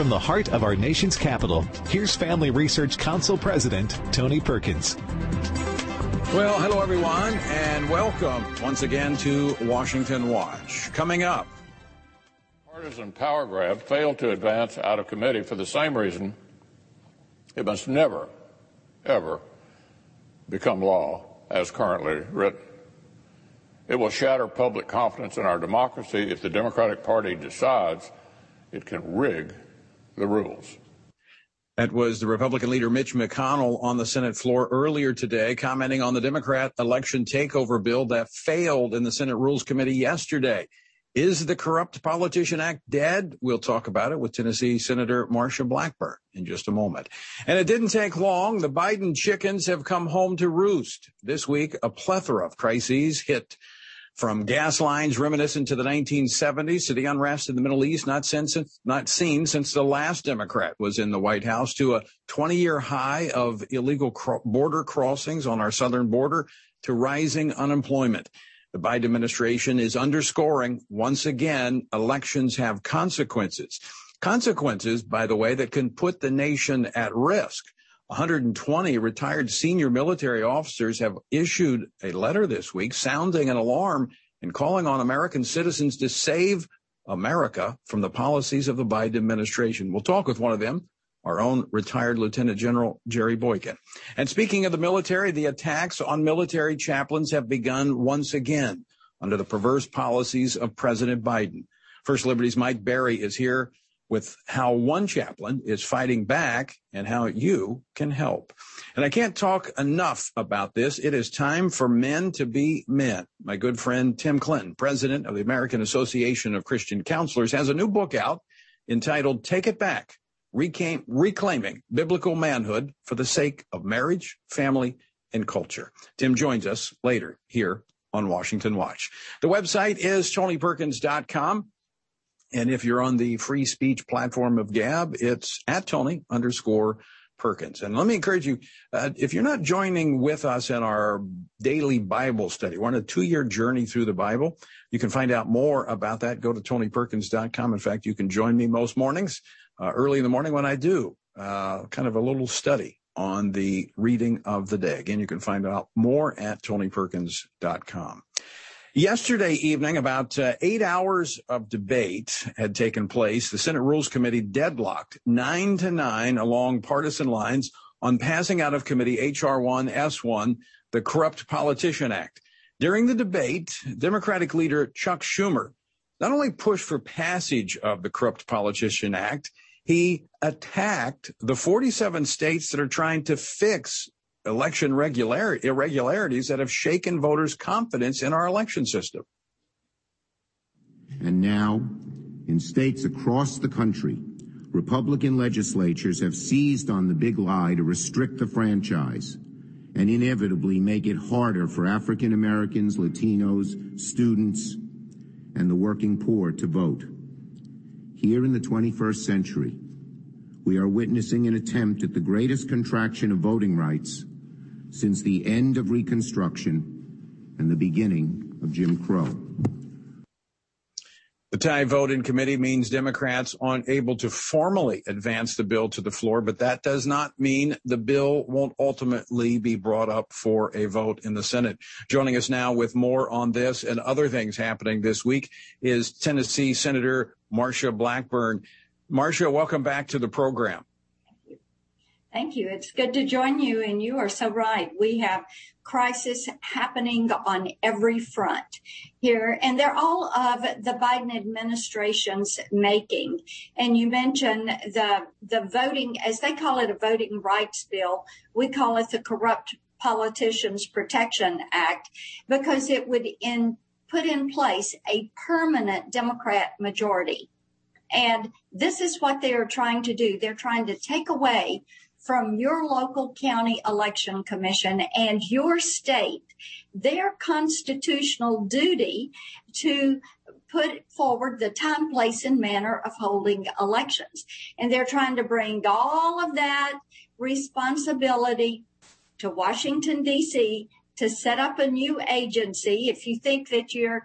From the heart of our nation's capital, here's Family Research Council President Tony Perkins. Well, hello everyone, and welcome once again to Washington Watch. Coming up, partisan power grab failed to advance out of committee for the same reason it must never, ever become law as currently written. It will shatter public confidence in our democracy if the Democratic Party decides it can rig the rules. That was the Republican leader Mitch McConnell on the Senate floor earlier today, commenting on the Democrat election takeover bill that failed in the Senate Rules Committee yesterday. Is the Corrupt Politician Act dead? We'll talk about it with Tennessee Senator Marsha Blackburn in just a moment. And it didn't take long. The Biden chickens have come home to roost. This week, a plethora of crises hit from gas lines reminiscent to the 1970s to the unrest in the Middle East, not, since, not seen since the last Democrat was in the White House, to a 20 year high of illegal cro- border crossings on our southern border to rising unemployment. The Biden administration is underscoring once again elections have consequences. Consequences, by the way, that can put the nation at risk. 120 retired senior military officers have issued a letter this week sounding an alarm and calling on American citizens to save America from the policies of the Biden administration. We'll talk with one of them, our own retired Lieutenant General Jerry Boykin. And speaking of the military, the attacks on military chaplains have begun once again under the perverse policies of President Biden. First Liberty's Mike Berry is here with how one chaplain is fighting back and how you can help. And I can't talk enough about this. It is time for men to be men. My good friend Tim Clinton, president of the American Association of Christian Counselors, has a new book out entitled Take It Back, Reclaim, Reclaiming Biblical Manhood for the Sake of Marriage, Family, and Culture. Tim joins us later here on Washington Watch. The website is tonyperkins.com. And if you're on the free speech platform of Gab, it's at Tony underscore Perkins. And let me encourage you, uh, if you're not joining with us in our daily Bible study, we're on a two year journey through the Bible. You can find out more about that. Go to tonyperkins.com. In fact, you can join me most mornings, uh, early in the morning when I do, uh, kind of a little study on the reading of the day. Again, you can find out more at tonyperkins.com. Yesterday evening, about uh, eight hours of debate had taken place. The Senate Rules Committee deadlocked nine to nine along partisan lines on passing out of committee H.R. 1 S1, the Corrupt Politician Act. During the debate, Democratic leader Chuck Schumer not only pushed for passage of the Corrupt Politician Act, he attacked the 47 states that are trying to fix election regular, irregularities that have shaken voters' confidence in our election system. And now, in states across the country, Republican legislatures have seized on the big lie to restrict the franchise and inevitably make it harder for African Americans, Latinos, students, and the working poor to vote. Here in the 21st century, we are witnessing an attempt at the greatest contraction of voting rights since the end of Reconstruction and the beginning of Jim Crow. The tie vote in committee means Democrats aren't able to formally advance the bill to the floor, but that does not mean the bill won't ultimately be brought up for a vote in the Senate. Joining us now with more on this and other things happening this week is Tennessee Senator Marsha Blackburn. Marsha, welcome back to the program. Thank you. It's good to join you. And you are so right. We have crisis happening on every front here, and they're all of the Biden administration's making. And you mentioned the, the voting, as they call it, a voting rights bill. We call it the Corrupt Politicians Protection Act because it would in, put in place a permanent Democrat majority. And this is what they are trying to do. They're trying to take away from your local county election commission and your state their constitutional duty to put forward the time, place, and manner of holding elections. And they're trying to bring all of that responsibility to Washington, D.C. to set up a new agency. If you think that you're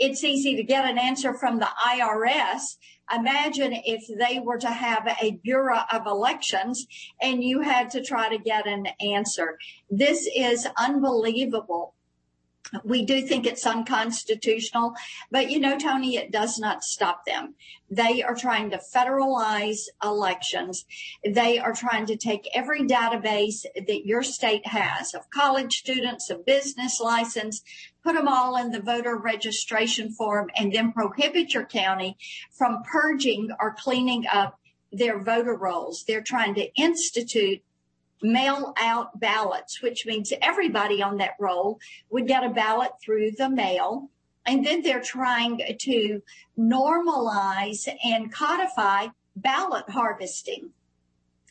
it's easy to get an answer from the IRS. Imagine if they were to have a Bureau of Elections and you had to try to get an answer. This is unbelievable. We do think it's unconstitutional, but you know, Tony, it does not stop them. They are trying to federalize elections. They are trying to take every database that your state has of college students, of business license, put them all in the voter registration form and then prohibit your county from purging or cleaning up their voter rolls. They're trying to institute mail out ballots, which means everybody on that roll would get a ballot through the mail. And then they're trying to normalize and codify ballot harvesting.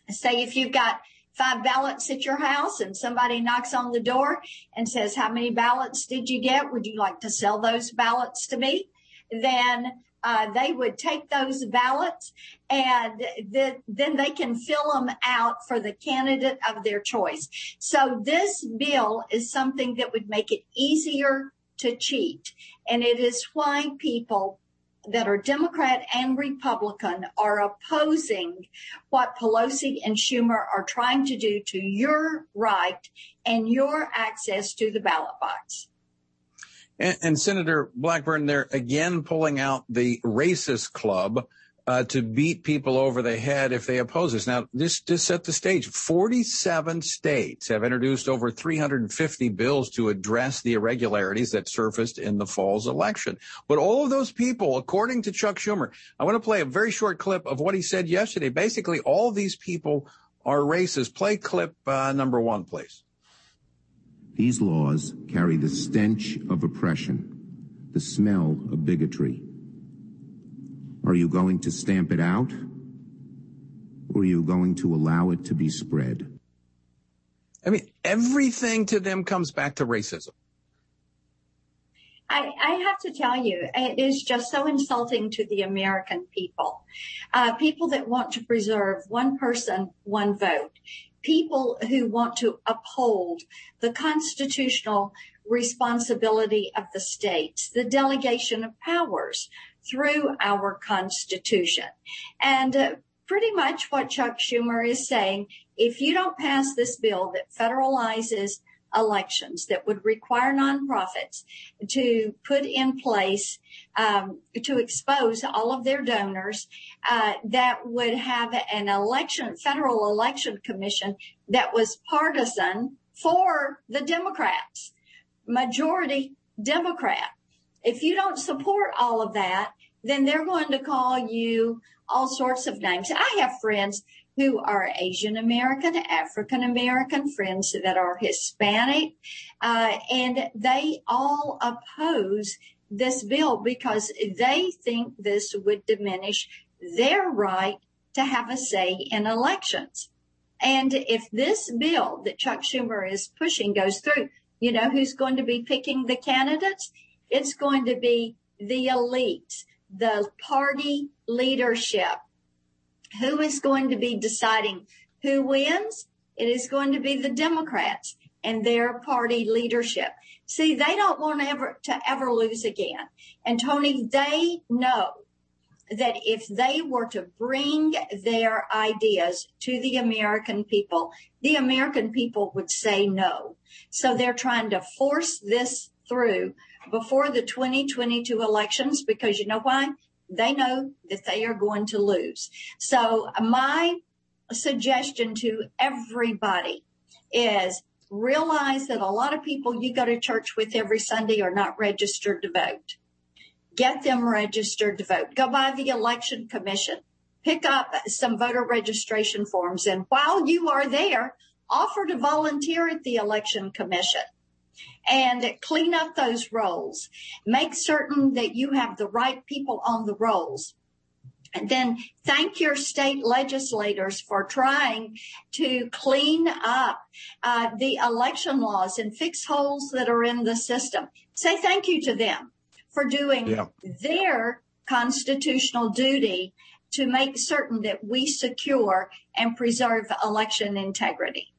Say if you've got five ballots at your house and somebody knocks on the door and says, how many ballots did you get? Would you like to sell those ballots to me? Then uh, they would take those ballots and th- then they can fill them out for the candidate of their choice. So this bill is something that would make it easier to cheat. And it is why people that are Democrat and Republican are opposing what Pelosi and Schumer are trying to do to your right and your access to the ballot box. And, and Senator Blackburn, they're again pulling out the racist club uh, to beat people over the head if they oppose this. Now, this just set the stage. 47 states have introduced over 350 bills to address the irregularities that surfaced in the fall's election. But all of those people, according to Chuck Schumer, I want to play a very short clip of what he said yesterday. Basically, all these people are racist. Play clip uh, number one, please. These laws carry the stench of oppression, the smell of bigotry. Are you going to stamp it out? Or are you going to allow it to be spread? I mean, everything to them comes back to racism. I, I, have to tell you, it is just so insulting to the American people. Uh, people that want to preserve one person, one vote people who want to uphold the constitutional responsibility of the states, the delegation of powers through our constitution. And uh, pretty much what Chuck Schumer is saying, if you don't pass this bill that federalizes elections that would require nonprofits to put in place um, to expose all of their donors uh, that would have an election federal election commission that was partisan for the democrats majority democrat. If you don't support all of that then they're going to call you all sorts of names. I have friends who are Asian American, African American, friends that are Hispanic, uh, and they all oppose this bill because they think this would diminish their right to have a say in elections. And if this bill that Chuck Schumer is pushing goes through, you know who's going to be picking the candidates? It's going to be the elites, the party leadership who is going to be deciding who wins? It is going to be the Democrats and their party leadership. See, they don't want ever to ever lose again. And Tony, they know that if they were to bring their ideas to the American people, the American people would say no. So they're trying to force this through before the 2022 elections because you know why? They know that they are going to lose. So my suggestion to everybody is realize that a lot of people you go to church with every Sunday are not registered to vote. Get them registered to vote. Go by the election commission. Pick up some voter registration forms. And while you are there, offer to volunteer at the election commission and clean up those rolls. Make certain that you have the right people on the rolls. And then thank your state legislators for trying to clean up uh, the election laws and fix holes that are in the system. Say thank you to them for doing yeah. their constitutional duty to make certain that we secure and preserve election integrity.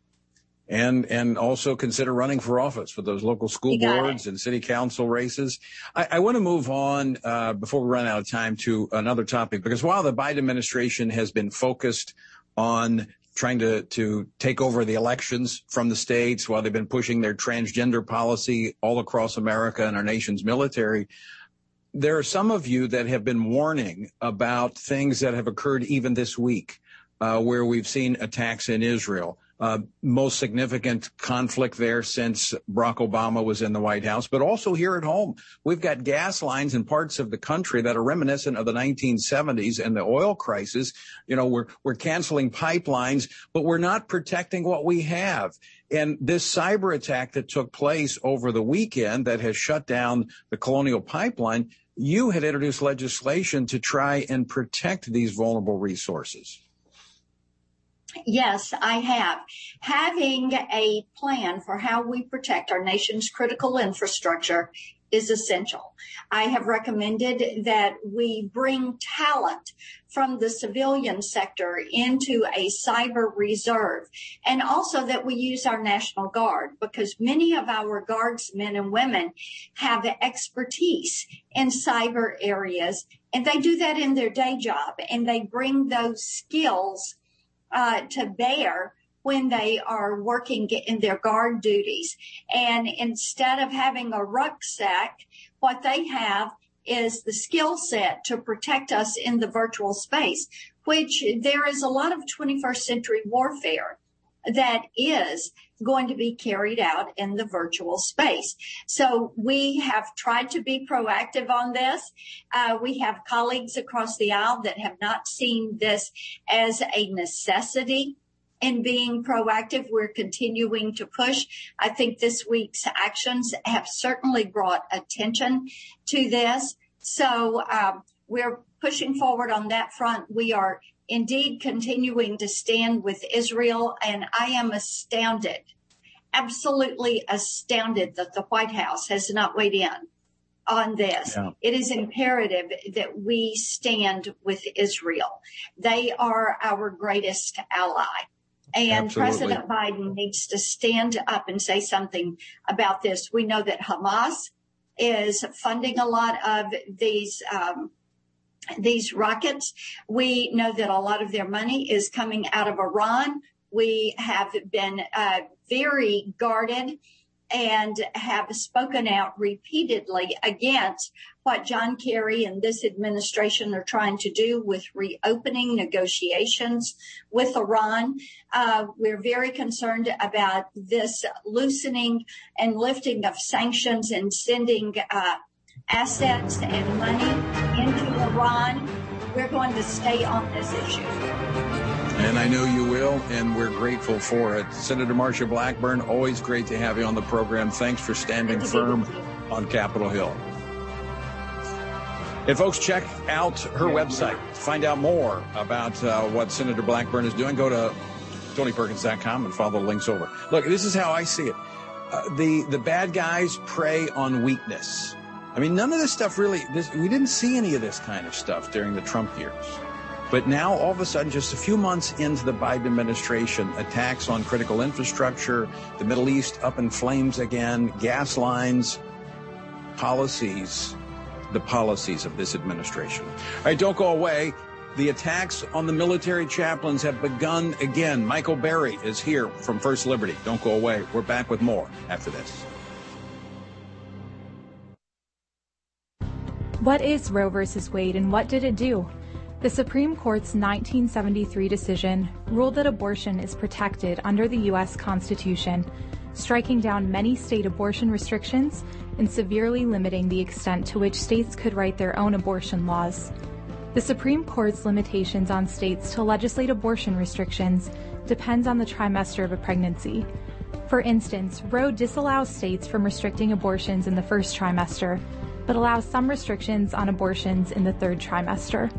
And and also consider running for office for those local school boards it. and city council races. I, I want to move on uh, before we run out of time to another topic because while the Biden administration has been focused on trying to to take over the elections from the states, while they've been pushing their transgender policy all across America and our nation's military. There are some of you that have been warning about things that have occurred even this week, uh, where we've seen attacks in Israel Uh, most significant conflict there since Barack Obama was in the White House, but also here at home. We've got gas lines in parts of the country that are reminiscent of the 1970s and the oil crisis. You know, we're, we're canceling pipelines, but we're not protecting what we have. And this cyber attack that took place over the weekend that has shut down the Colonial Pipeline, you had introduced legislation to try and protect these vulnerable resources. Yes, I have. Having a plan for how we protect our nation's critical infrastructure is essential. I have recommended that we bring talent from the civilian sector into a cyber reserve and also that we use our National Guard because many of our guardsmen and women have expertise in cyber areas and they do that in their day job and they bring those skills uh, to bear when they are working in their guard duties. And instead of having a rucksack, what they have is the skill set to protect us in the virtual space, which there is a lot of 21st century warfare that is going to be carried out in the virtual space. So we have tried to be proactive on this. Uh, we have colleagues across the aisle that have not seen this as a necessity in being proactive. We're continuing to push. I think this week's actions have certainly brought attention to this. So um, we're pushing forward on that front. We are indeed continuing to stand with Israel. And I am astounded, absolutely astounded that the White House has not weighed in on this. Yeah. It is imperative that we stand with Israel. They are our greatest ally. And Absolutely. President Biden needs to stand up and say something about this. We know that Hamas is funding a lot of these um, these rockets. We know that a lot of their money is coming out of Iran. We have been uh, very guarded and have spoken out repeatedly against what John Kerry and this administration are trying to do with reopening negotiations with Iran. Uh, we're very concerned about this loosening and lifting of sanctions and sending uh, assets and money into Iran. We're going to stay on this issue. And I know you will, and we're grateful for it. Senator Marsha Blackburn, always great to have you on the program. Thanks for standing firm on Capitol Hill. And folks, check out her website. Find out more about uh, what Senator Blackburn is doing. Go to TonyPerkins.com and follow the links over. Look, this is how I see it. Uh, the the bad guys prey on weakness. I mean, none of this stuff really, this, we didn't see any of this kind of stuff during the Trump years. But now, all of a sudden, just a few months into the Biden administration, attacks on critical infrastructure, the Middle East up in flames again, gas lines, policies, the policies of this administration. All right, don't go away. The attacks on the military chaplains have begun again. Michael Berry is here from First Liberty. Don't go away. We're back with more after this. What is Roe v. Wade and what did it do? The Supreme Court's 1973 decision ruled that abortion is protected under the U.S. Constitution, striking down many state abortion restrictions and severely limiting the extent to which states could write their own abortion laws. The Supreme Court's limitations on states to legislate abortion restrictions depends on the trimester of a pregnancy. For instance, Roe disallows states from restricting abortions in the first trimester but allows some restrictions on abortions in the third trimester.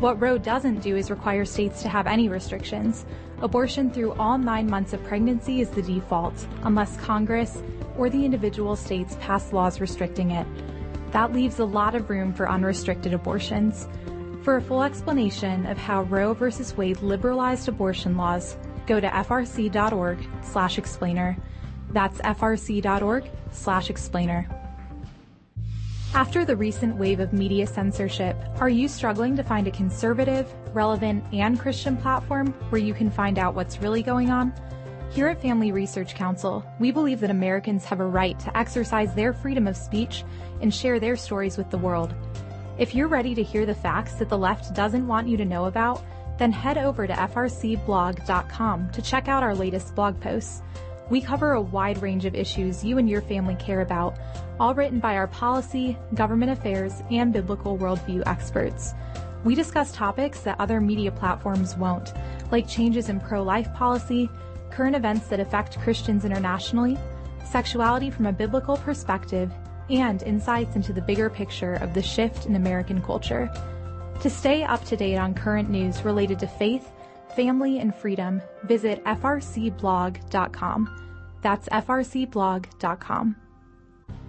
What Roe doesn't do is require states to have any restrictions. Abortion through all nine months of pregnancy is the default, unless Congress or the individual states pass laws restricting it. That leaves a lot of room for unrestricted abortions. For a full explanation of how Roe v. Wade liberalized abortion laws, go to frc.org slash explainer. That's frc.org slash explainer. After the recent wave of media censorship, are you struggling to find a conservative, relevant, and Christian platform where you can find out what's really going on? Here at Family Research Council, we believe that Americans have a right to exercise their freedom of speech and share their stories with the world. If you're ready to hear the facts that the left doesn't want you to know about, then head over to frcblog.com to check out our latest blog posts. We cover a wide range of issues you and your family care about, all written by our policy, government affairs, and biblical worldview experts. We discuss topics that other media platforms won't, like changes in pro-life policy, current events that affect Christians internationally, sexuality from a biblical perspective, and insights into the bigger picture of the shift in American culture. To stay up to date on current news related to faith, family, and freedom, visit frcblog.com. That's frcblog.com.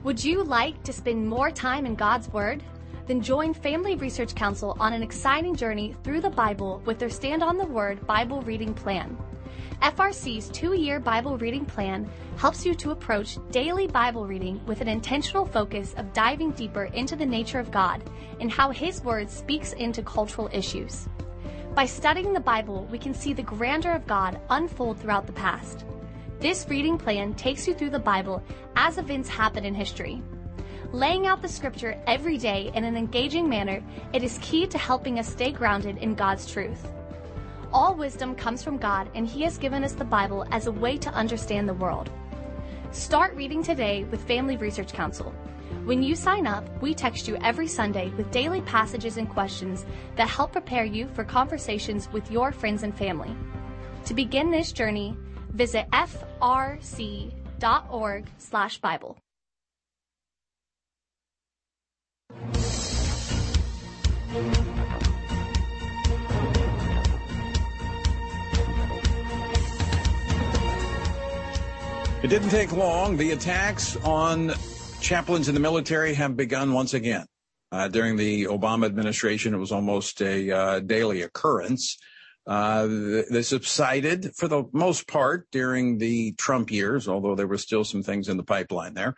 Would you like to spend more time in God's Word? Then join Family Research Council on an exciting journey through the Bible with their Stand on the Word Bible reading plan. FRC's two year Bible reading plan helps you to approach daily Bible reading with an intentional focus of diving deeper into the nature of God and how His Word speaks into cultural issues. By studying the Bible, we can see the grandeur of God unfold throughout the past. This reading plan takes you through the Bible as events happen in history. Laying out the scripture every day in an engaging manner, it is key to helping us stay grounded in God's truth. All wisdom comes from God, and He has given us the Bible as a way to understand the world. Start reading today with Family Research Council. When you sign up, we text you every Sunday with daily passages and questions that help prepare you for conversations with your friends and family. To begin this journey, visit frc.org/bible. It didn't take long. The attacks on chaplains in the military have begun once again. Uh, during the Obama administration, it was almost a uh, daily occurrence. Uh, they subsided for the most part during the Trump years, although there were still some things in the pipeline there.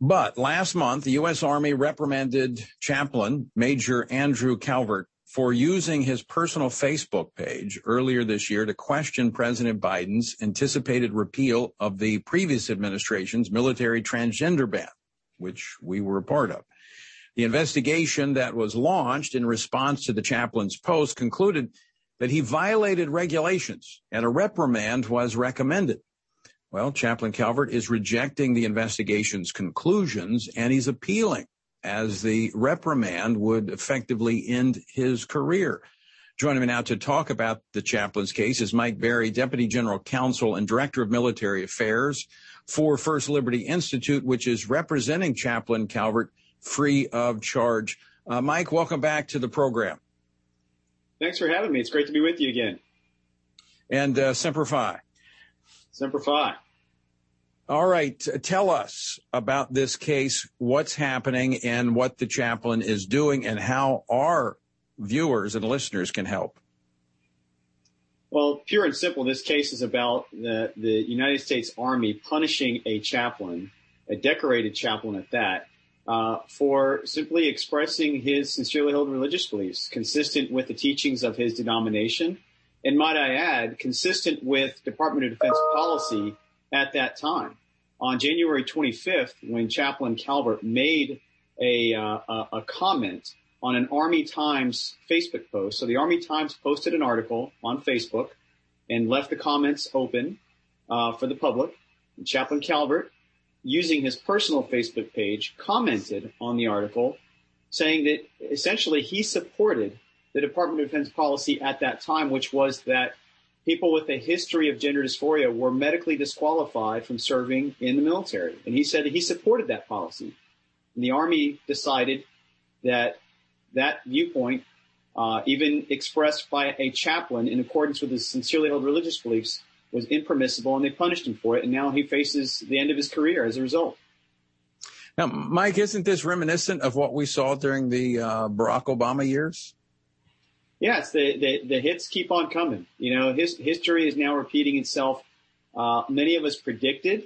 But last month, the U.S. Army reprimanded chaplain Major Andrew Calvert for using his personal Facebook page earlier this year to question President Biden's anticipated repeal of the previous administration's military transgender ban, which we were a part of. The investigation that was launched in response to the chaplain's post concluded that he violated regulations and a reprimand was recommended. Well, Chaplain Calvert is rejecting the investigation's conclusions and he's appealing as the reprimand would effectively end his career. Joining me now to talk about the chaplain's case is Mike Berry, Deputy General Counsel and Director of Military Affairs for First Liberty Institute, which is representing Chaplain Calvert free of charge. Uh, Mike, welcome back to the program. Thanks for having me. It's great to be with you again. And uh, Semper Fi. Semper Fi. All right. Tell us about this case, what's happening and what the chaplain is doing and how our viewers and listeners can help. Well, pure and simple, this case is about the, the United States Army punishing a chaplain, a decorated chaplain at that, uh, for simply expressing his sincerely held religious beliefs consistent with the teachings of his denomination. And might I add, consistent with Department of Defense policy at that time. On January 25th, when Chaplain Calvert made a, uh, a comment on an Army Times Facebook post. So the Army Times posted an article on Facebook and left the comments open uh, for the public. And Chaplain Calvert, using his personal Facebook page, commented on the article, saying that essentially he supported the Department of Defense policy at that time, which was that people with a history of gender dysphoria were medically disqualified from serving in the military. And he said he supported that policy. And the Army decided that that viewpoint, uh, even expressed by a chaplain in accordance with his sincerely held religious beliefs, was impermissible, and they punished him for it. And now he faces the end of his career as a result. Now, Mike, isn't this reminiscent of what we saw during the uh, Barack Obama years? Yes, the, the, the hits keep on coming. You know, his history is now repeating itself. Uh, many of us predicted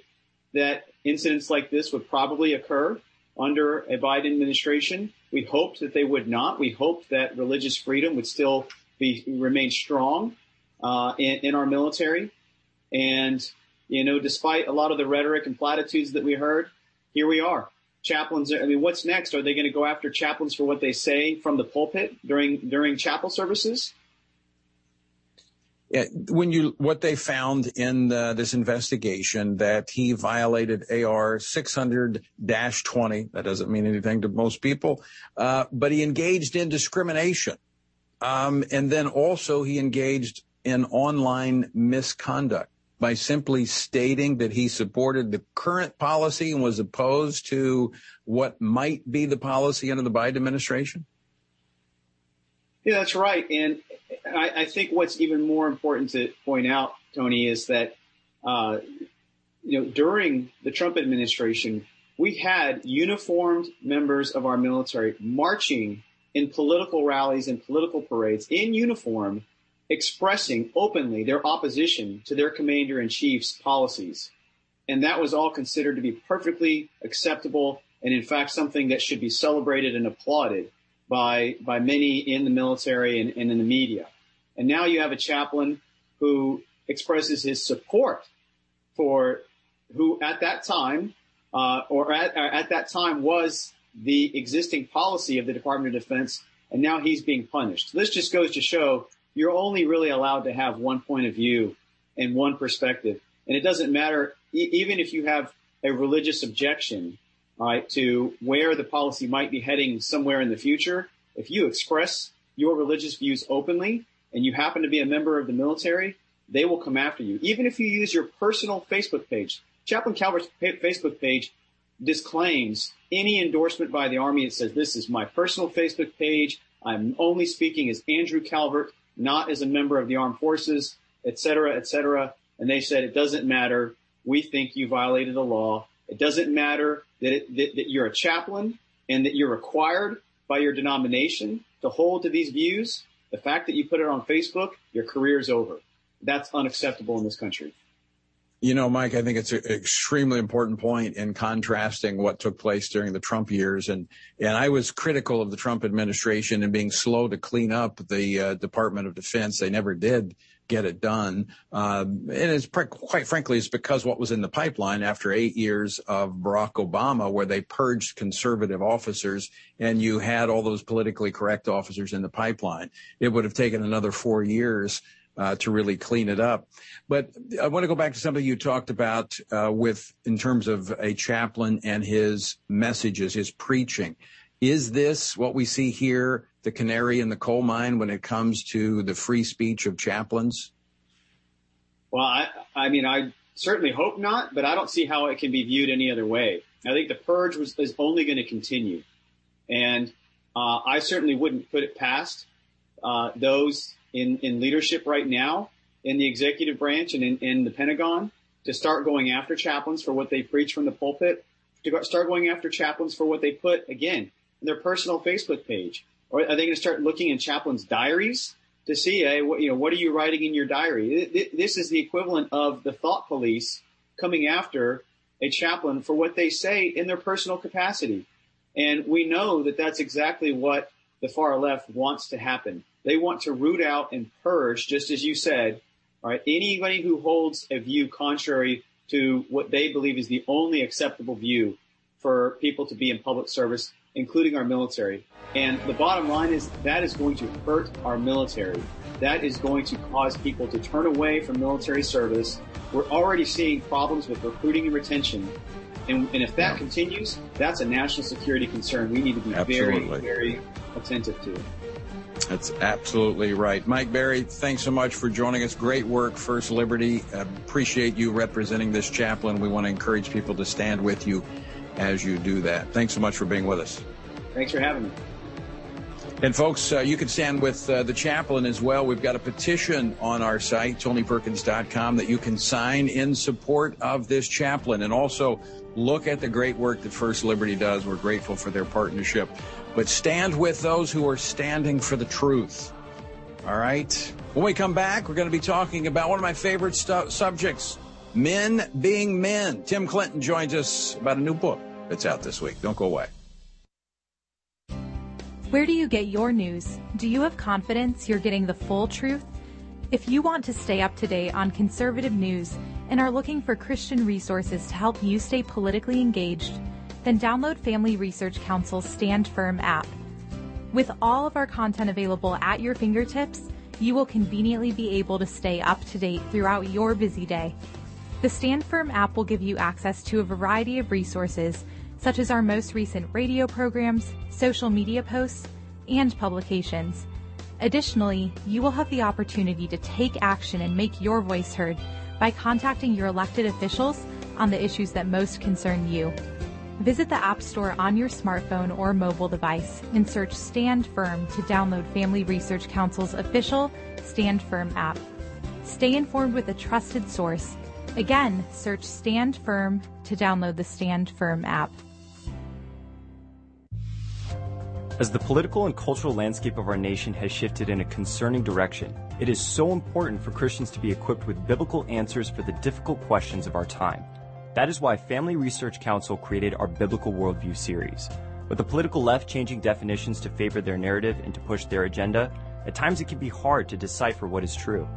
that incidents like this would probably occur under a Biden administration. We hoped that they would not. We hoped that religious freedom would still be remain strong uh, in, in our military. And you know, despite a lot of the rhetoric and platitudes that we heard, here we are. Chaplains. I mean, what's next? Are they going to go after chaplains for what they say from the pulpit during during chapel services? Yeah, when you what they found in uh, this investigation that he violated AR 600-20. That doesn't mean anything to most people, uh, but he engaged in discrimination, um, and then also he engaged in online misconduct by simply stating that he supported the current policy and was opposed to what might be the policy under the Biden administration? Yeah, that's right. And I, I think what's even more important to point out, Tony, is that, uh, you know, during the Trump administration, we had uniformed members of our military marching in political rallies and political parades in uniform expressing openly their opposition to their commander in chief's policies. And that was all considered to be perfectly acceptable and in fact something that should be celebrated and applauded by, by many in the military and, and in the media. And now you have a chaplain who expresses his support for who at that time, uh, or at, at that time was the existing policy of the Department of Defense, and now he's being punished. This just goes to show you're only really allowed to have one point of view and one perspective. And it doesn't matter, e- even if you have a religious objection, right, to where the policy might be heading somewhere in the future. If you express your religious views openly and you happen to be a member of the military, they will come after you. Even if you use your personal Facebook page, Chaplain Calvert's Facebook page disclaims any endorsement by the Army. It says, this is my personal Facebook page. I'm only speaking as Andrew Calvert not as a member of the armed forces, et cetera, et cetera. And they said, it doesn't matter. We think you violated the law. It doesn't matter that, it, that, that you're a chaplain and that you're required by your denomination to hold to these views. The fact that you put it on Facebook, your career is over. That's unacceptable in this country. You know, Mike, I think it's an extremely important point in contrasting what took place during the Trump years. And, and I was critical of the Trump administration and being slow to clean up the uh, Department of Defense. They never did get it done. Um, and it's pre- quite frankly, it's because what was in the pipeline after eight years of Barack Obama, where they purged conservative officers and you had all those politically correct officers in the pipeline. It would have taken another four years uh, to really clean it up. But I want to go back to something you talked about uh, with in terms of a chaplain and his messages, his preaching. Is this what we see here, the canary in the coal mine, when it comes to the free speech of chaplains? Well, I, I mean, I certainly hope not, but I don't see how it can be viewed any other way. I think the purge was, is only going to continue. And uh, I certainly wouldn't put it past uh, those in, in leadership right now in the executive branch and in, in the Pentagon to start going after chaplains for what they preach from the pulpit, to start going after chaplains for what they put, again, in their personal Facebook page? Or are they going to start looking in chaplains' diaries to see, hey, what, you know, what are you writing in your diary? This is the equivalent of the thought police coming after a chaplain for what they say in their personal capacity. And we know that that's exactly what the far left wants to happen. They want to root out and purge, just as you said, right, anybody who holds a view contrary to what they believe is the only acceptable view for people to be in public service, including our military. And the bottom line is that is going to hurt our military. That is going to cause people to turn away from military service. We're already seeing problems with recruiting and retention. And, and if that yeah. continues, that's a national security concern we need to be Absolutely. very, very attentive to. It. That's absolutely right. Mike Berry, thanks so much for joining us. Great work, First Liberty. Appreciate you representing this chaplain. We want to encourage people to stand with you as you do that. Thanks so much for being with us. Thanks for having me. And folks, uh, you can stand with uh, the chaplain as well. We've got a petition on our site, tonyperkins.com, that you can sign in support of this chaplain. And also look at the great work that First Liberty does. We're grateful for their partnership but stand with those who are standing for the truth. All right. When we come back, we're going to be talking about one of my favorite stu- subjects men being men. Tim Clinton joins us about a new book that's out this week. Don't go away. Where do you get your news? Do you have confidence you're getting the full truth? If you want to stay up to date on conservative news and are looking for Christian resources to help you stay politically engaged, then download Family Research Council's Stand Firm app. With all of our content available at your fingertips, you will conveniently be able to stay up to date throughout your busy day. The Stand Firm app will give you access to a variety of resources, such as our most recent radio programs, social media posts, and publications. Additionally, you will have the opportunity to take action and make your voice heard by contacting your elected officials on the issues that most concern you. Visit the App Store on your smartphone or mobile device and search Stand Firm to download Family Research Council's official Stand Firm app. Stay informed with a trusted source. Again, search Stand Firm to download the Stand Firm app. As the political and cultural landscape of our nation has shifted in a concerning direction, it is so important for Christians to be equipped with biblical answers for the difficult questions of our time. That is why Family Research Council created our Biblical Worldview series. With the political left changing definitions to favor their narrative and to push their agenda, at times it can be hard to decipher what is true.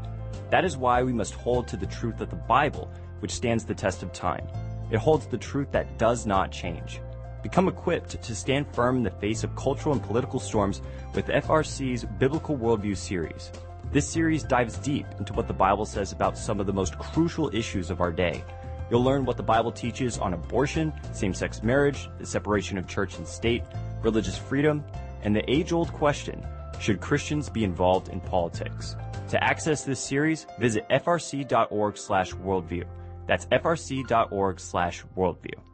That is why we must hold to the truth of the Bible, which stands the test of time. It holds the truth that does not change. Become equipped to stand firm in the face of cultural and political storms with FRC's Biblical Worldview series. This series dives deep into what the Bible says about some of the most crucial issues of our day. You'll learn what the Bible teaches on abortion, same sex marriage, the separation of church and state, religious freedom, and the age old question should Christians be involved in politics? To access this series, visit frc.org slash worldview. That's frc.org slash worldview.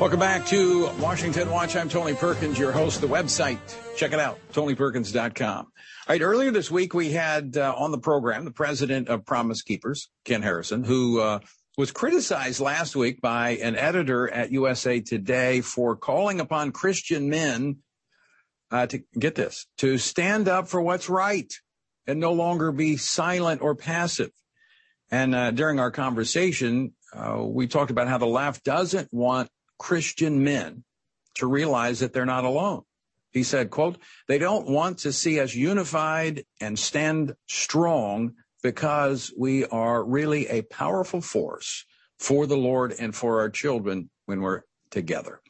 Welcome back to Washington Watch. I'm Tony Perkins, your host. The website, check it out, tonyperkins.com. All right, earlier this week we had uh, on the program the president of Promise Keepers, Ken Harrison, who uh, was criticized last week by an editor at USA Today for calling upon Christian men uh, to get this to stand up for what's right and no longer be silent or passive. And uh, during our conversation, uh, we talked about how the left doesn't want Christian men to realize that they're not alone. He said, quote, they don't want to see us unified and stand strong because we are really a powerful force for the Lord and for our children when we're together.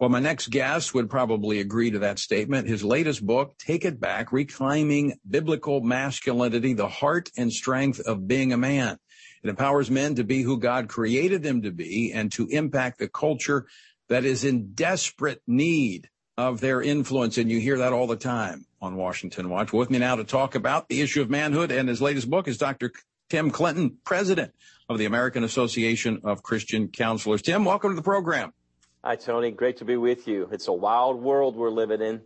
Well, my next guest would probably agree to that statement. His latest book, Take It Back, Reclaiming Biblical Masculinity, the Heart and Strength of Being a Man. It empowers men to be who God created them to be and to impact the culture that is in desperate need of their influence. And you hear that all the time on Washington Watch. With me now to talk about the issue of manhood and his latest book is Dr. Tim Clinton, president of the American Association of Christian Counselors. Tim, welcome to the program. Hi, Tony. Great to be with you. It's a wild world we're living in.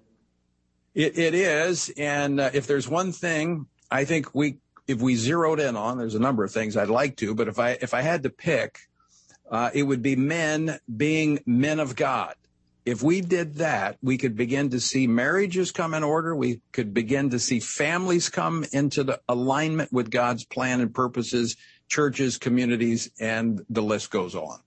It, it is. And uh, if there's one thing I think we if we zeroed in on, there's a number of things I'd like to, but if I if I had to pick, uh, it would be men being men of God. If we did that, we could begin to see marriages come in order. We could begin to see families come into the alignment with God's plan and purposes, churches, communities, and the list goes on.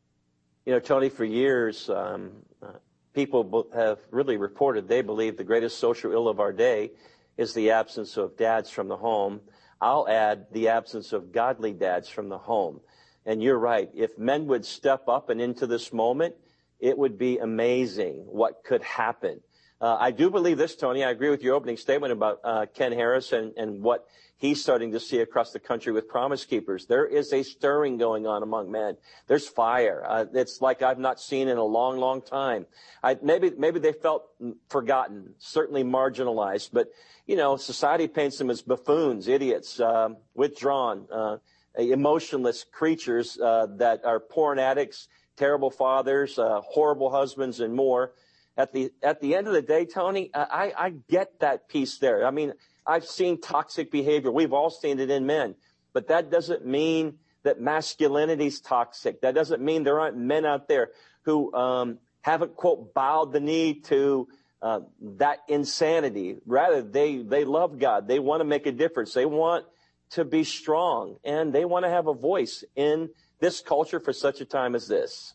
You know, Tony, for years, um, uh, people have really reported they believe the greatest social ill of our day is the absence of dads from the home I'll add the absence of godly dads from the home. And you're right. If men would step up and into this moment, it would be amazing what could happen. Uh, I do believe this, Tony. I agree with your opening statement about uh, Ken Harrison, what he's starting to see across the country with Promise Keepers. There is a stirring going on among men. There's fire. Uh, it's like I've not seen in a long, long time. Maybe maybe they felt forgotten, certainly marginalized, but you know, society paints them as buffoons, idiots, um, withdrawn, emotionless creatures that are porn addicts, terrible fathers, horrible husbands, and more. At the at the end of the day, Tony, I, I get that piece there. I mean, I've seen toxic behavior. We've all seen it in men. but that doesn't mean that masculinity is toxic. That doesn't mean there aren't men out there who um, haven't quote bowed the knee to uh, that insanity. Rather, they they love God. They want to make a difference. They want to be strong, and they want to have a voice in this culture for such a time as this.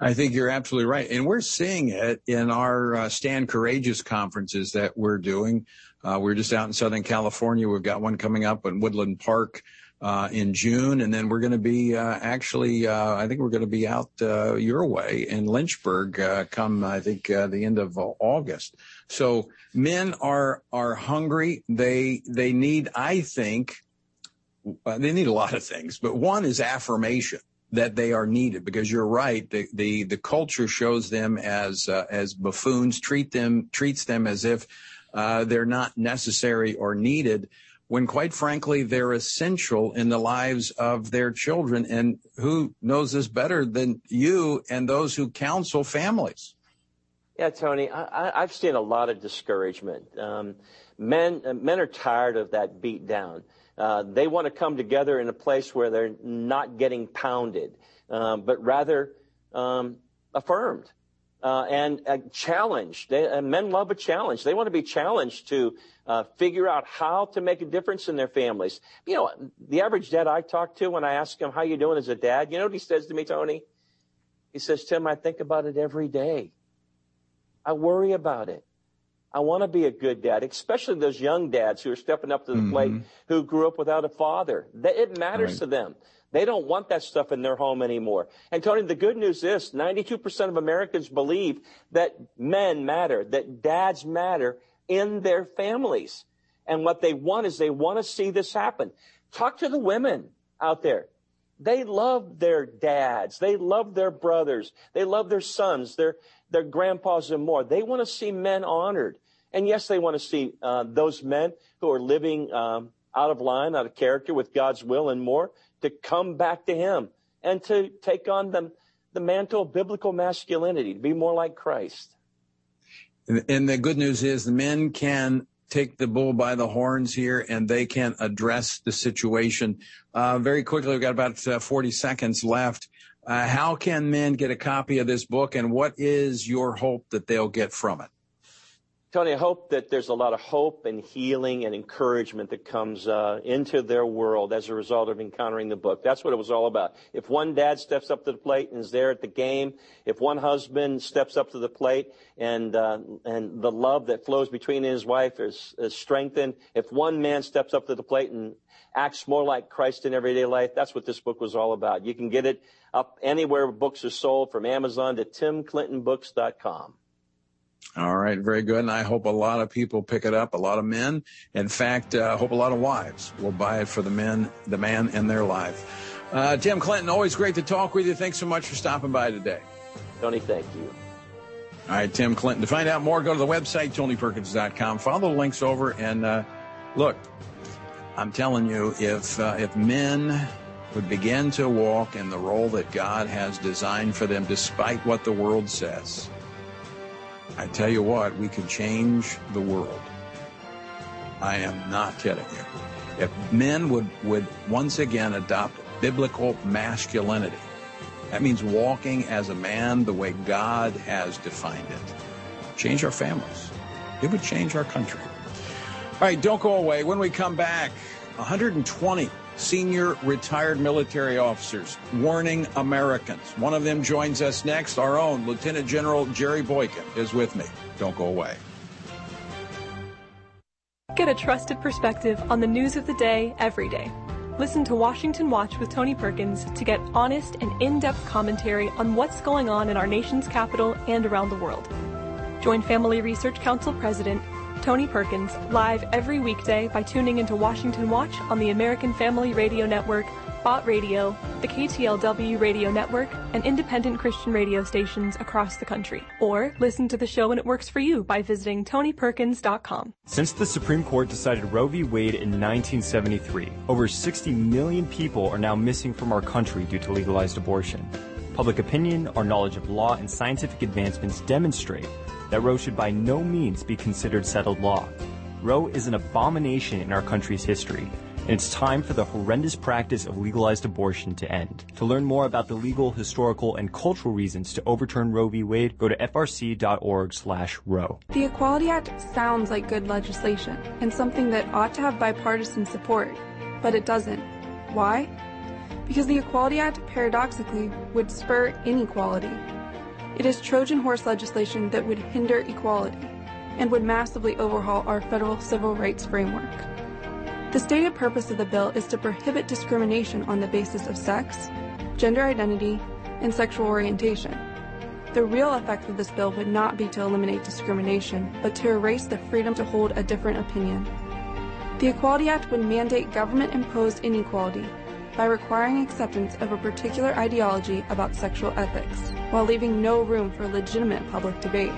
I think you're absolutely right. And we're seeing it in our uh, Stand Courageous conferences that we're doing. Uh, we're just out in Southern California. We've got one coming up in Woodland Park uh, in June, and then we're going to be uh, actually. Uh, I think we're going to be out uh, your way in Lynchburg uh, come. I think the end of August. So men are are hungry. They they need. I think they need a lot of things, but one is affirmation that they are needed because you're right. The the, the culture shows them as as buffoons. Treat them treats them as if they're not necessary or needed when quite frankly, they're essential in the lives of their children. And who knows this better than you and those who counsel families? Yeah, Tony, I, have seen a lot of discouragement. Um, men, uh, men are tired of that beat down. Uh, they want to come together in a place where they're not getting pounded, um, but rather um, affirmed uh, and uh, challenged. They, uh, men love a challenge. They want to be challenged to uh, figure out how to make a difference in their families. You know, the average dad I talk to when I ask him, how you doing as a dad? You know what he says to me, Tony? He says, Tim, I think about it every day. I worry about it. I want to be a good dad, especially those young dads who are stepping up to the mm-hmm. plate, who grew up without a father. It matters right. to them. They don't want that stuff in their home anymore. And Tony, the good news is 92% of Americans believe that men matter, that dads matter in their families. And what they want is they want to see this happen. Talk to the women out there. They love their dads. They love their brothers. They love their sons, their, their grandpas and more. They want to see men honored. And yes, they want to see uh, those men who are living um, out of line, out of character with God's will and more to come back to Him and to take on the, the mantle of biblical masculinity, to be more like Christ. And the good news is the men can take the bull by the horns here and they can address the situation. Uh, very quickly, we've got about uh, 40 seconds left. Uh, how can men get a copy of this book and what is your hope that they'll get from it? Tony, I hope that there's a lot of hope and healing and encouragement that comes uh, into their world as a result of encountering the book. That's what it was all about. If one dad steps up to the plate and is there at the game, if one husband steps up to the plate and uh, and the love that flows between his wife is, is strengthened, if one man steps up to the plate and acts more like Christ in everyday life, that's what this book was all about. You can get it up anywhere books are sold, from Amazon to timclintonbooks.com. All right, very good. And I hope a lot of people pick it up, a lot of men. In fact, I uh, hope a lot of wives will buy it for the men, the man in their life. Uh, Tim Clinton, always great to talk with you. Thanks so much for stopping by today. Tony, thank you. All right, Tim Clinton. To find out more, go to the website, tonyperkins.com. Follow the links over. And uh, look, I'm telling you, if, uh, if men would begin to walk in the role that God has designed for them, despite what the world says, I tell you what, we could change the world. I am not kidding you. If men would, would once again adopt biblical masculinity, that means walking as a man the way God has defined it. Change our families. It would change our country. All right, don't go away. When we come back, 120 senior retired military officers warning Americans. One of them joins us next. Our own Lieutenant General Jerry Boykin is with me. Don't go away. Get a trusted perspective on the news of the day every day. Listen to Washington Watch with Tony Perkins to get honest and in-depth commentary on what's going on in our nation's capital and around the world. Join Family Research Council President Tony Perkins live every weekday by tuning into Washington Watch on the American Family Radio Network, Bott Radio, the KTLW Radio Network, and independent Christian radio stations across the country. Or listen to the show when it works for you by visiting TonyPerkins.com. Since the Supreme Court decided Roe v. Wade in 1973, over 60 million people are now missing from our country due to legalized abortion. Public opinion, our knowledge of law, and scientific advancements demonstrate that Roe should by no means be considered settled law. Roe is an abomination in our country's history, and it's time for the horrendous practice of legalized abortion to end. To learn more about the legal, historical, and cultural reasons to overturn Roe v. Wade, go to frc.org/roe. The Equality Act sounds like good legislation and something that ought to have bipartisan support, but it doesn't. Why? Because the Equality Act paradoxically would spur inequality. It is Trojan horse legislation that would hinder equality and would massively overhaul our federal civil rights framework. The stated purpose of the bill is to prohibit discrimination on the basis of sex, gender identity, and sexual orientation. The real effect of this bill would not be to eliminate discrimination, but to erase the freedom to hold a different opinion. The Equality Act would mandate government imposed inequality by requiring acceptance of a particular ideology about sexual ethics, while leaving no room for legitimate public debate.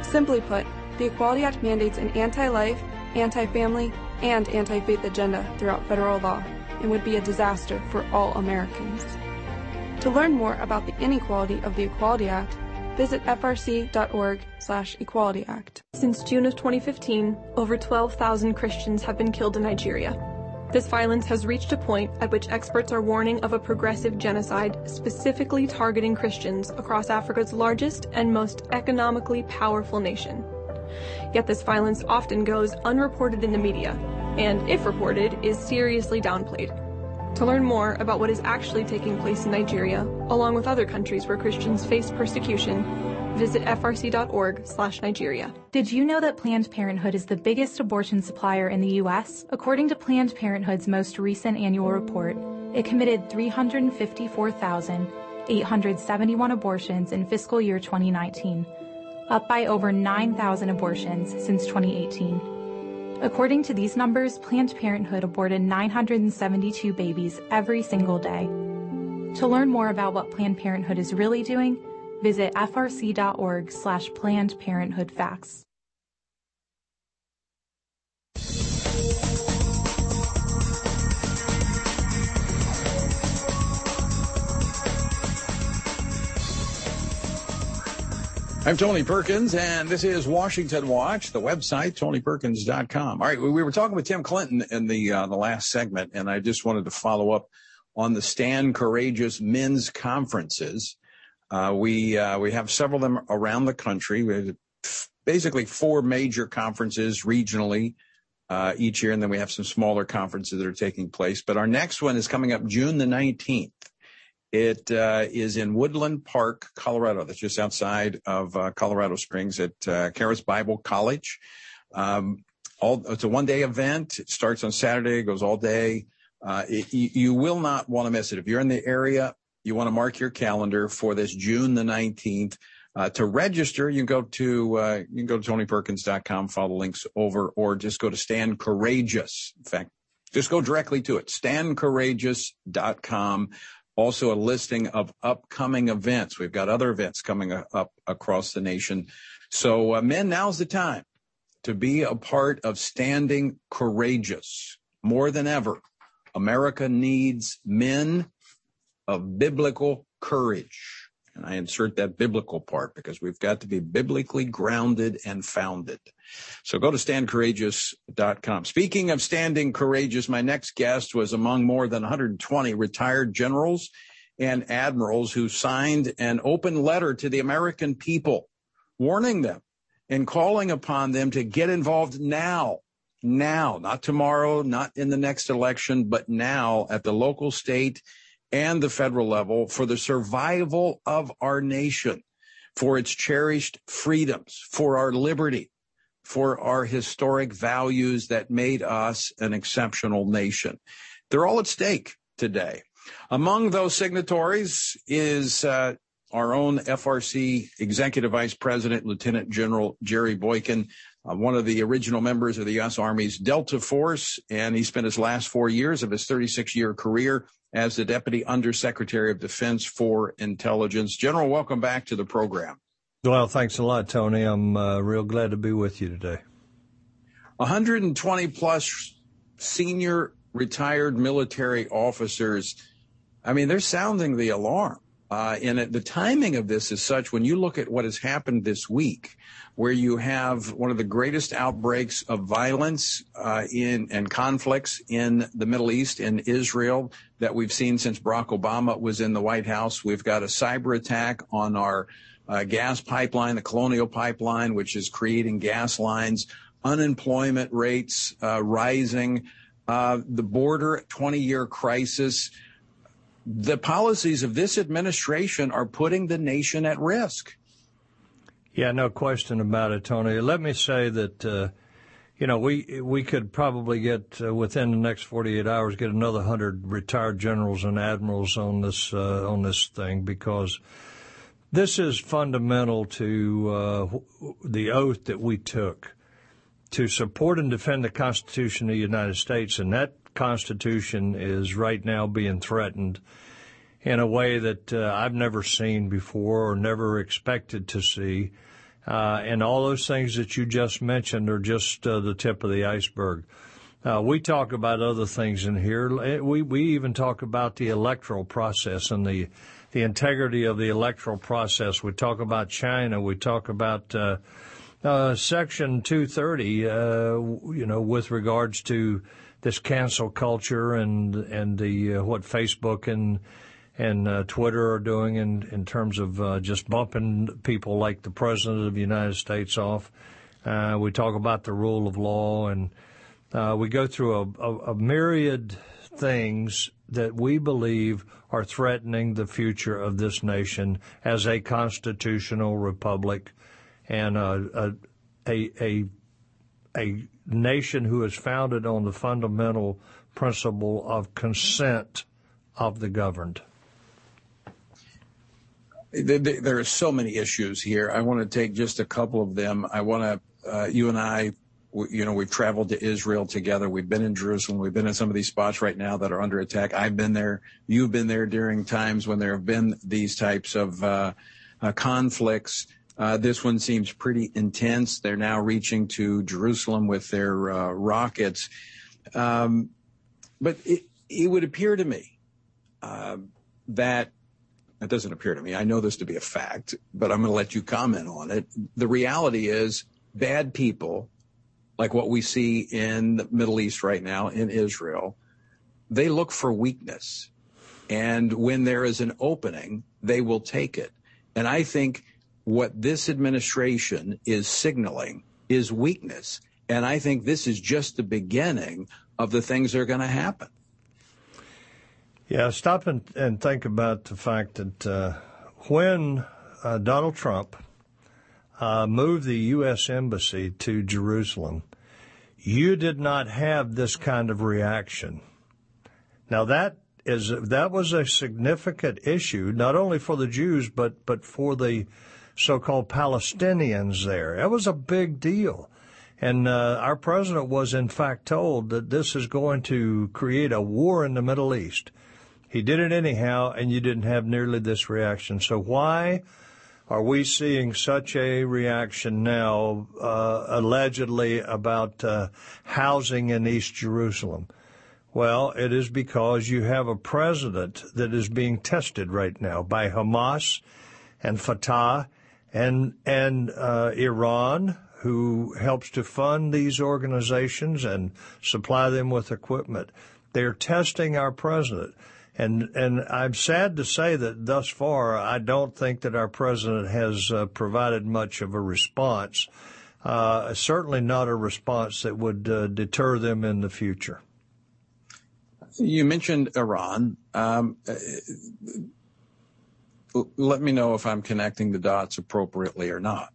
Simply put, the Equality Act mandates an anti life, anti family, and anti faith agenda throughout federal law and would be a disaster for all Americans. To learn more about the inequality of the Equality Act, visit frc.org/equality act. Since June of 2015, over 12,000 Christians have been killed in Nigeria. This violence has reached a point at which experts are warning of a progressive genocide specifically targeting Christians across Africa's largest and most economically powerful nation. Yet this violence often goes unreported in the media, and if reported, is seriously downplayed. To learn more about what is actually taking place in Nigeria, along with other countries where Christians face persecution, visit frc.org/nigeria. Did you know that Planned Parenthood is the biggest abortion supplier in the US? According to Planned Parenthood's most recent annual report, it committed 354,871 abortions in fiscal year 2019 up by over 9,000 abortions since 2018. According to these numbers, Planned Parenthood aborted 972 babies every single day. To learn more about what Planned Parenthood is really doing, visit frc.org slash Planned Parenthood Facts. I'm Tony Perkins, and this is Washington Watch, the website, tonyperkins.com. All right, we were talking with Tim Clinton in the uh, the last segment, and I just wanted to follow up on the Stand Courageous men's conferences. Uh, we uh, we have several of them around the country. We have basically four major conferences regionally uh, each year, and then we have some smaller conferences that are taking place. But our next one is coming up June the 19th. It uh, in Woodland Park, Colorado. That's just outside of Colorado Springs at Charis Bible College. Um, it's a one day event. It starts on Saturday, goes all day. You, you will not want to miss it. If you're in the area, you want to mark your calendar for this June the 19th. Uh, to register, you can go to uh, you can go to tonyperkins.com, follow the links over, or just go to Stand Courageous. In fact, just go directly to it, standcourageous.com also a listing of upcoming events. We've got other events coming up across the nation. So, uh, men, now's the time to be a part of standing courageous more than ever. America needs men of biblical courage. And I insert that biblical part because we've got to be biblically grounded and founded. So go to standcourageous.com. Speaking of standing courageous, my next guest was among more than 120 retired generals and admirals who signed an open letter to the American people, warning them and calling upon them to get involved now, now, not tomorrow, not in the next election, but now at the local, state, and the federal level for the survival of our nation, for its cherished freedoms, for our liberty, for our historic values that made us an exceptional nation. They're all at stake today. Among those signatories is uh, our own FRC Executive Vice President, Lieutenant General Jerry Boykin, uh, one of the original members of the U.S. Army's Delta Force, and he spent his last four years of his 36 year career as the Deputy Undersecretary of Defense for Intelligence. General, welcome back to the program. Well, thanks a lot, Tony. I'm uh, real glad to be with you today. 120 plus senior retired military officers. I mean, they're sounding the alarm. Uh, and the timing of this is such when you look at what has happened this week, where you have one of the greatest outbreaks of violence uh, in and conflicts in the Middle East in Israel that we've seen since Barack Obama was in the White House. We've got a cyber attack on our uh, gas pipeline, the Colonial Pipeline, which is creating gas lines, unemployment rates uh, rising, uh, the border 20 year crisis. The policies of this administration are putting the nation at risk. Yeah, no question about it, Tony. Let me say that, uh, you know, we we could probably get uh, within the next 48 hours get another hundred retired generals and admirals on this uh, on this thing because this is fundamental to uh, the oath that we took to support and defend the Constitution of the United States, and that Constitution is right now being threatened in a way that uh, I've never seen before or never expected to see. Uh, and all those things that you just mentioned are just uh, the tip of the iceberg. Uh, we talk about other things in here. We we even talk about the electoral process and the the integrity of the electoral process. We talk about China. We talk about uh, uh, Section 230. Uh, you know, with regards to this cancel culture and and the uh, what Facebook and and uh, Twitter are doing in in terms of uh, just bumping people like the president of the United States off. we talk about the rule of law and. we go through a, a, a myriad things that we believe are threatening the future of this nation as a constitutional republic and a, a, a, a nation who is founded on the fundamental principle of consent of the governed. There are so many issues here. I want to take just a couple of them. I want to, uh, you and I you know, we've traveled to Israel together. We've been in Jerusalem. We've been in some of these spots right now that are under attack. I've been there. You've been there during times when there have been these types of uh, uh, conflicts. Uh, this one seems pretty intense. They're now reaching to Jerusalem with their uh, rockets. Um, but it, it, would appear to me uh, that it doesn't appear to me. I know this to be a fact, but I'm going to let you comment on it. The reality is bad people like what we see in the Middle East right now in Israel, they look for weakness. And when there is an opening, they will take it. And I think what this administration is signaling is weakness. And I think this is just the beginning of the things that are going to happen. Yeah, stop and, and think about the fact that uh, when uh, Donald Trump uh, moved the U.S. Embassy to Jerusalem, you did not have this kind of reaction. Now that is that was a significant issue, not only for the Jews but but for the so-called Palestinians there. It was a big deal. And uh, our president was, in fact, told that this is going to create a war in the Middle East. He did it anyhow, and you didn't have nearly this reaction. So why are we seeing such a reaction now, uh, allegedly about uh, housing in East Jerusalem? Well, it is because you have a president that is being tested right now by Hamas and Fatah and and uh, Iran, who helps to fund these organizations and supply them with equipment. They're testing our president. And and I'm sad to say that thus far, I don't think that our president has uh, provided much of a response. Uh, certainly not a response that would uh, deter them in the future. You mentioned Iran. Um, uh, let me know if I'm connecting the dots appropriately or not.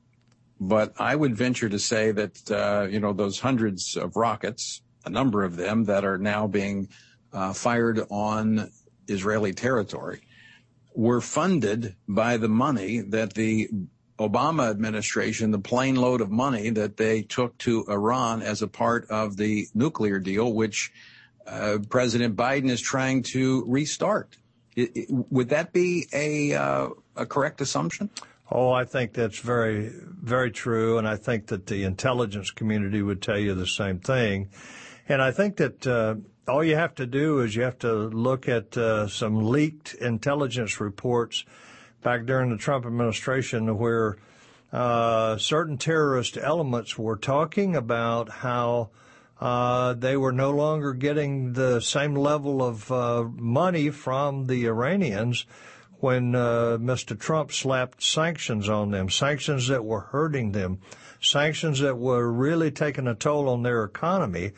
But I would venture to say that uh, you know those hundreds of rockets, a number of them that are now being uh, fired on Israeli territory were funded by the money that the Obama administration, the plane load of money that they took to Iran as a part of the nuclear deal, which uh, President Biden is trying to restart. Would that be a, uh, a correct assumption? Oh, I think that's very, very true. And I think that the intelligence community would tell you the same thing. And I think that uh, all you have to do is you have to look at uh, some leaked intelligence reports back during the Trump administration where uh, certain terrorist elements were talking about how uh, they were no longer getting the same level of uh, money from the Iranians when uh, Mr. Trump slapped sanctions on them, sanctions that were hurting them, sanctions that were really taking a toll on their economy.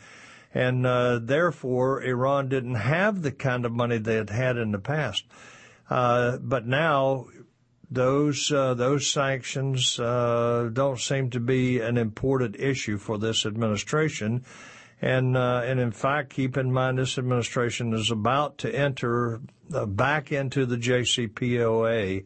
And uh, therefore, Iran didn't have the kind of money they had had in the past. Uh, but now, those those sanctions don't seem to be an important issue for this administration. And uh, and in fact, keep in mind this administration is about to enter uh, back into the JCPOA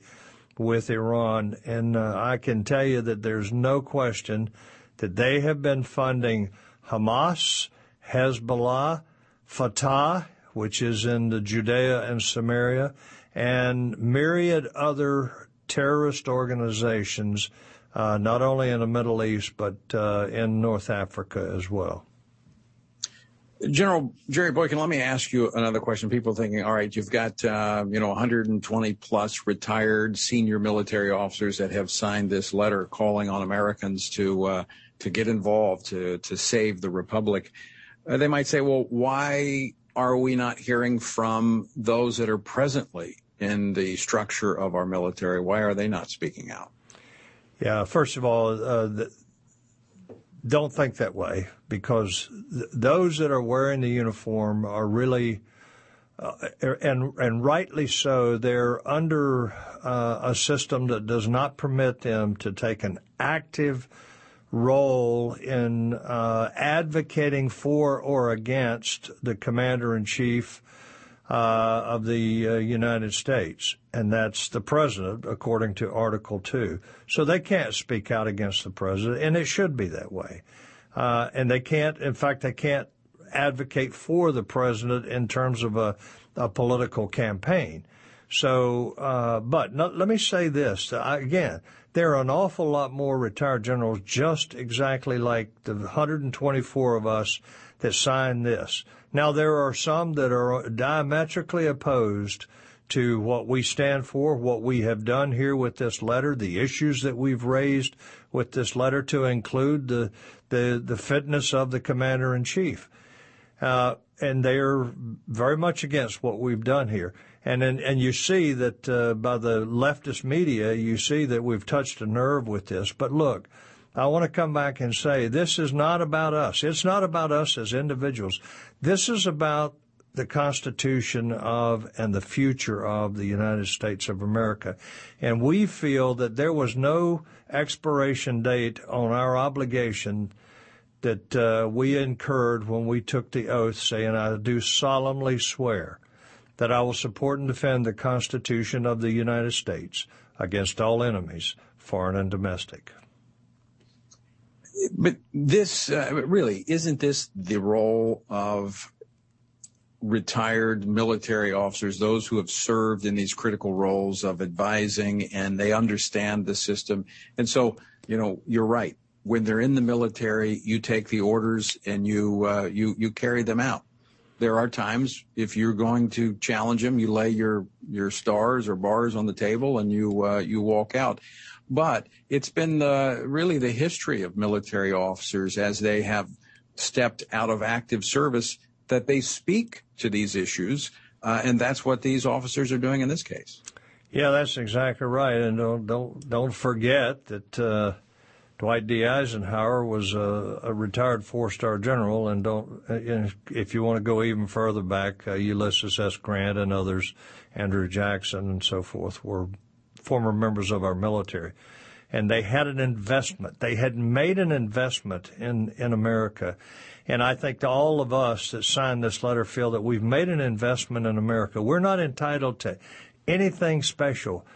with Iran, and uh, I can tell you that there's no question that they have been funding Hamas, Hezbollah, Fatah, which is in the Judea and Samaria, and myriad other terrorist organizations, uh, not only in the Middle East but uh, in North Africa as well. General Jerry Boykin, let me ask you another question. People thinking, all right, you've got uh, you know 120 plus retired senior military officers that have signed this letter calling on Americans to uh, to get involved to to save the republic. Uh, they might say, well, why are we not hearing from those that are presently in the structure of our military? Why are they not speaking out? Yeah, first of all, uh, the, don't think that way because th- those that are wearing the uniform are really, uh, and and rightly so, they're under uh, a system that does not permit them to take an active role in uh, advocating for or against the commander in chief uh, of the uh, United States, and that's the president, according to Article 2. So they can't speak out against the president, and it should be that way. Uh, and they can't, in fact, they can't advocate for the president in terms of a, a political campaign. So, uh, but no, let me say this again. There are an awful lot more retired generals, just exactly like the 124 of us that signed this. Now, there are some that are diametrically opposed to what we stand for, what we have done here with this letter, the issues that we've raised with this letter to include the the, the fitness of the commander in chief. Uh, and they are very much against what we've done here. And and, and you see that uh, by the leftist media, you see that we've touched a nerve with this. But look, I want to come back and say this is not about us. It's not about us as individuals. This is about the Constitution of and the future of the United States of America. And we feel that there was no expiration date on our obligation that uh, we incurred when we took the oath saying, I do solemnly swear that I will support and defend the Constitution of the United States against all enemies, foreign and domestic but this uh, really isn't this the role of retired military officers, those who have served in these critical roles of advising and they understand the system. And so, you know, you're right. When they're in the military, you take the orders and you uh, you you carry them out. There are times if you're going to challenge them, you lay your your stars or bars on the table and you uh, you walk out. But it's been the, really the history of military officers as they have stepped out of active service that they speak to these issues. Uh, and that's what these officers are doing in this case. Yeah, that's exactly right. And don't don't don't forget that uh, Dwight D. Eisenhower was a, a retired four-star general, and don't uh, if you want to go even further back, uh, Ulysses S. Grant and others, Andrew Jackson and so forth, were former members of our military. And they had an investment. They had made an investment in, in America. And I think all of us that signed this letter feel that we've made an investment in America. We're not entitled to anything special,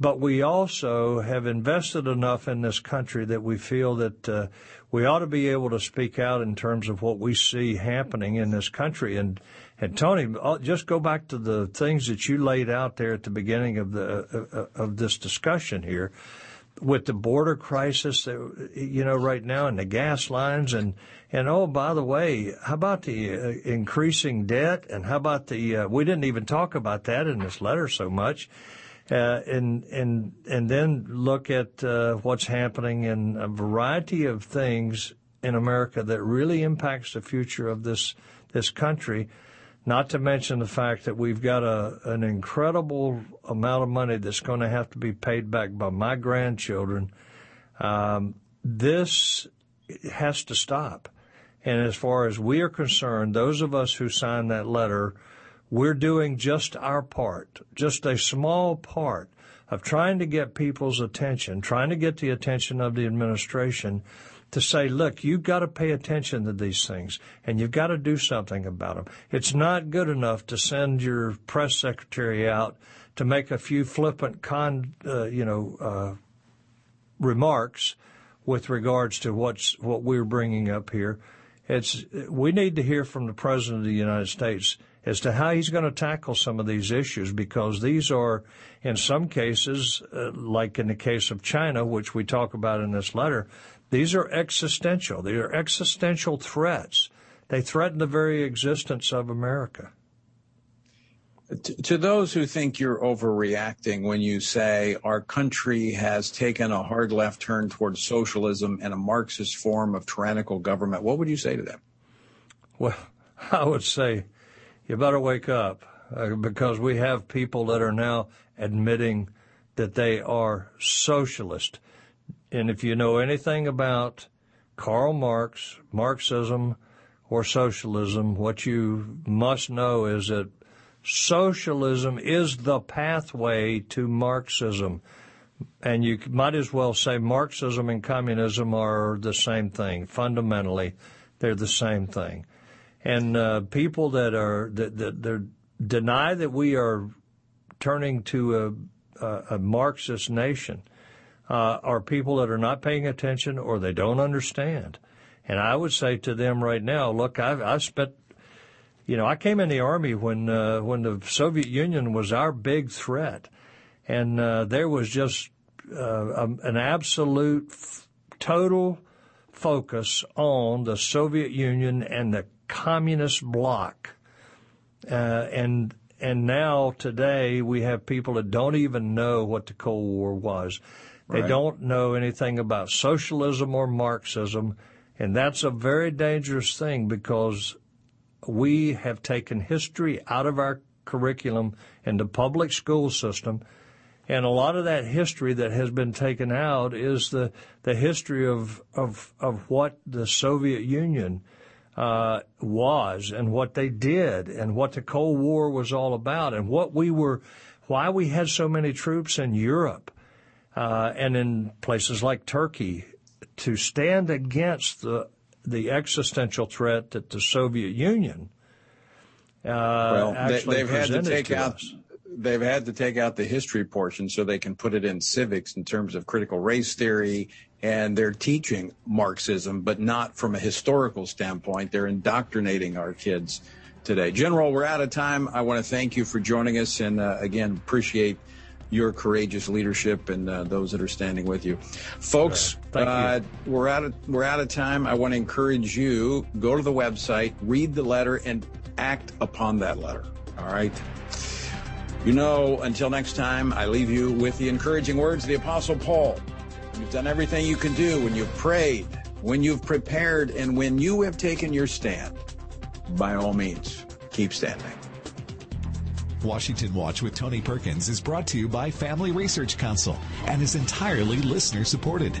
but we also have invested enough in this country that we feel that uh, we ought to be able to speak out in terms of what we see happening in this country. And and Tony, uh, just go back to the things that you laid out there at the beginning of the uh, uh, of this discussion here. with the border crisis, that you know, right now, and the gas lines, and and oh, by the way, how about the uh, increasing debt, and how about the uh, we didn't even talk about that in this letter so much, uh, and and and then look at uh, what's happening in a variety of things in America that really impacts the future of this this country. Not to mention the fact that we've got a an incredible amount of money that's going to have to be paid back by my grandchildren. Um, this has to stop. And as far as we are concerned, those of us who signed that letter, we're doing just our part, just a small part of trying to get people's attention, trying to get the attention of the administration to say, look, you've got to pay attention to these things and you've got to do something about them. It's not good enough to send your press secretary out to make a few flippant con, uh, you know, uh, remarks with regards to what's what we're bringing up here. It's we need to hear from the president of the United States as to how he's going to tackle some of these issues because these are, in some cases, uh, like in the case of China, which we talk about in this letter, these are existential. They are existential threats. They threaten the very existence of America. To, to, those who think you're overreacting when you say our country has taken a hard left turn towards socialism and a Marxist form of tyrannical government, what would you say to them? Well, I would say you better wake up uh, because we have people that are now admitting that they are socialist. And if you know anything about Karl Marx, Marxism, or socialism, what you must know is that socialism is the pathway to Marxism. And you might as well say Marxism and communism are the same thing. Fundamentally, they're the same thing. And uh, people that are that, that deny that we are turning to a, a, a Marxist nation uh, are people that are not paying attention or they don't understand. And I would say to them right now, look, I've, I've spent, you know, I came in the army when uh, when the Soviet Union was our big threat, and uh, there was just uh, an absolute, f- total focus on the Soviet Union and the communist bloc, uh, and and now today we have people that don't even know what the Cold War was. They right. don't know anything about socialism or Marxism. And that's a very dangerous thing because we have taken history out of our curriculum in the public school system. And a lot of that history that has been taken out is the, the history of, of, of what the Soviet Union uh, was and what they did and what the Cold War was all about and what we were, why we had so many troops in Europe uh, and in places like Turkey to stand against the the existential threat that the Soviet Union uh, well, they, have had to take to out. Us. They've had to take out the history portion so they can put it in civics in terms of critical race theory, and they're teaching Marxism, but not from a historical standpoint. They're indoctrinating our kids today. General, we're out of time. I want to thank you for joining us, and uh, again, appreciate your courageous leadership and uh, those that are standing with you, folks. Uh, you. We're out of we're out of time. I want to encourage you go to the website, read the letter, and act upon that letter. All right. You know, until next time, I leave you with the encouraging words of the Apostle Paul. You've done everything you can do when you've prayed, when you've prepared, and when you have taken your stand. By all means, keep standing. Washington Watch with Tony Perkins is brought to you by Family Research Council and is entirely listener supported.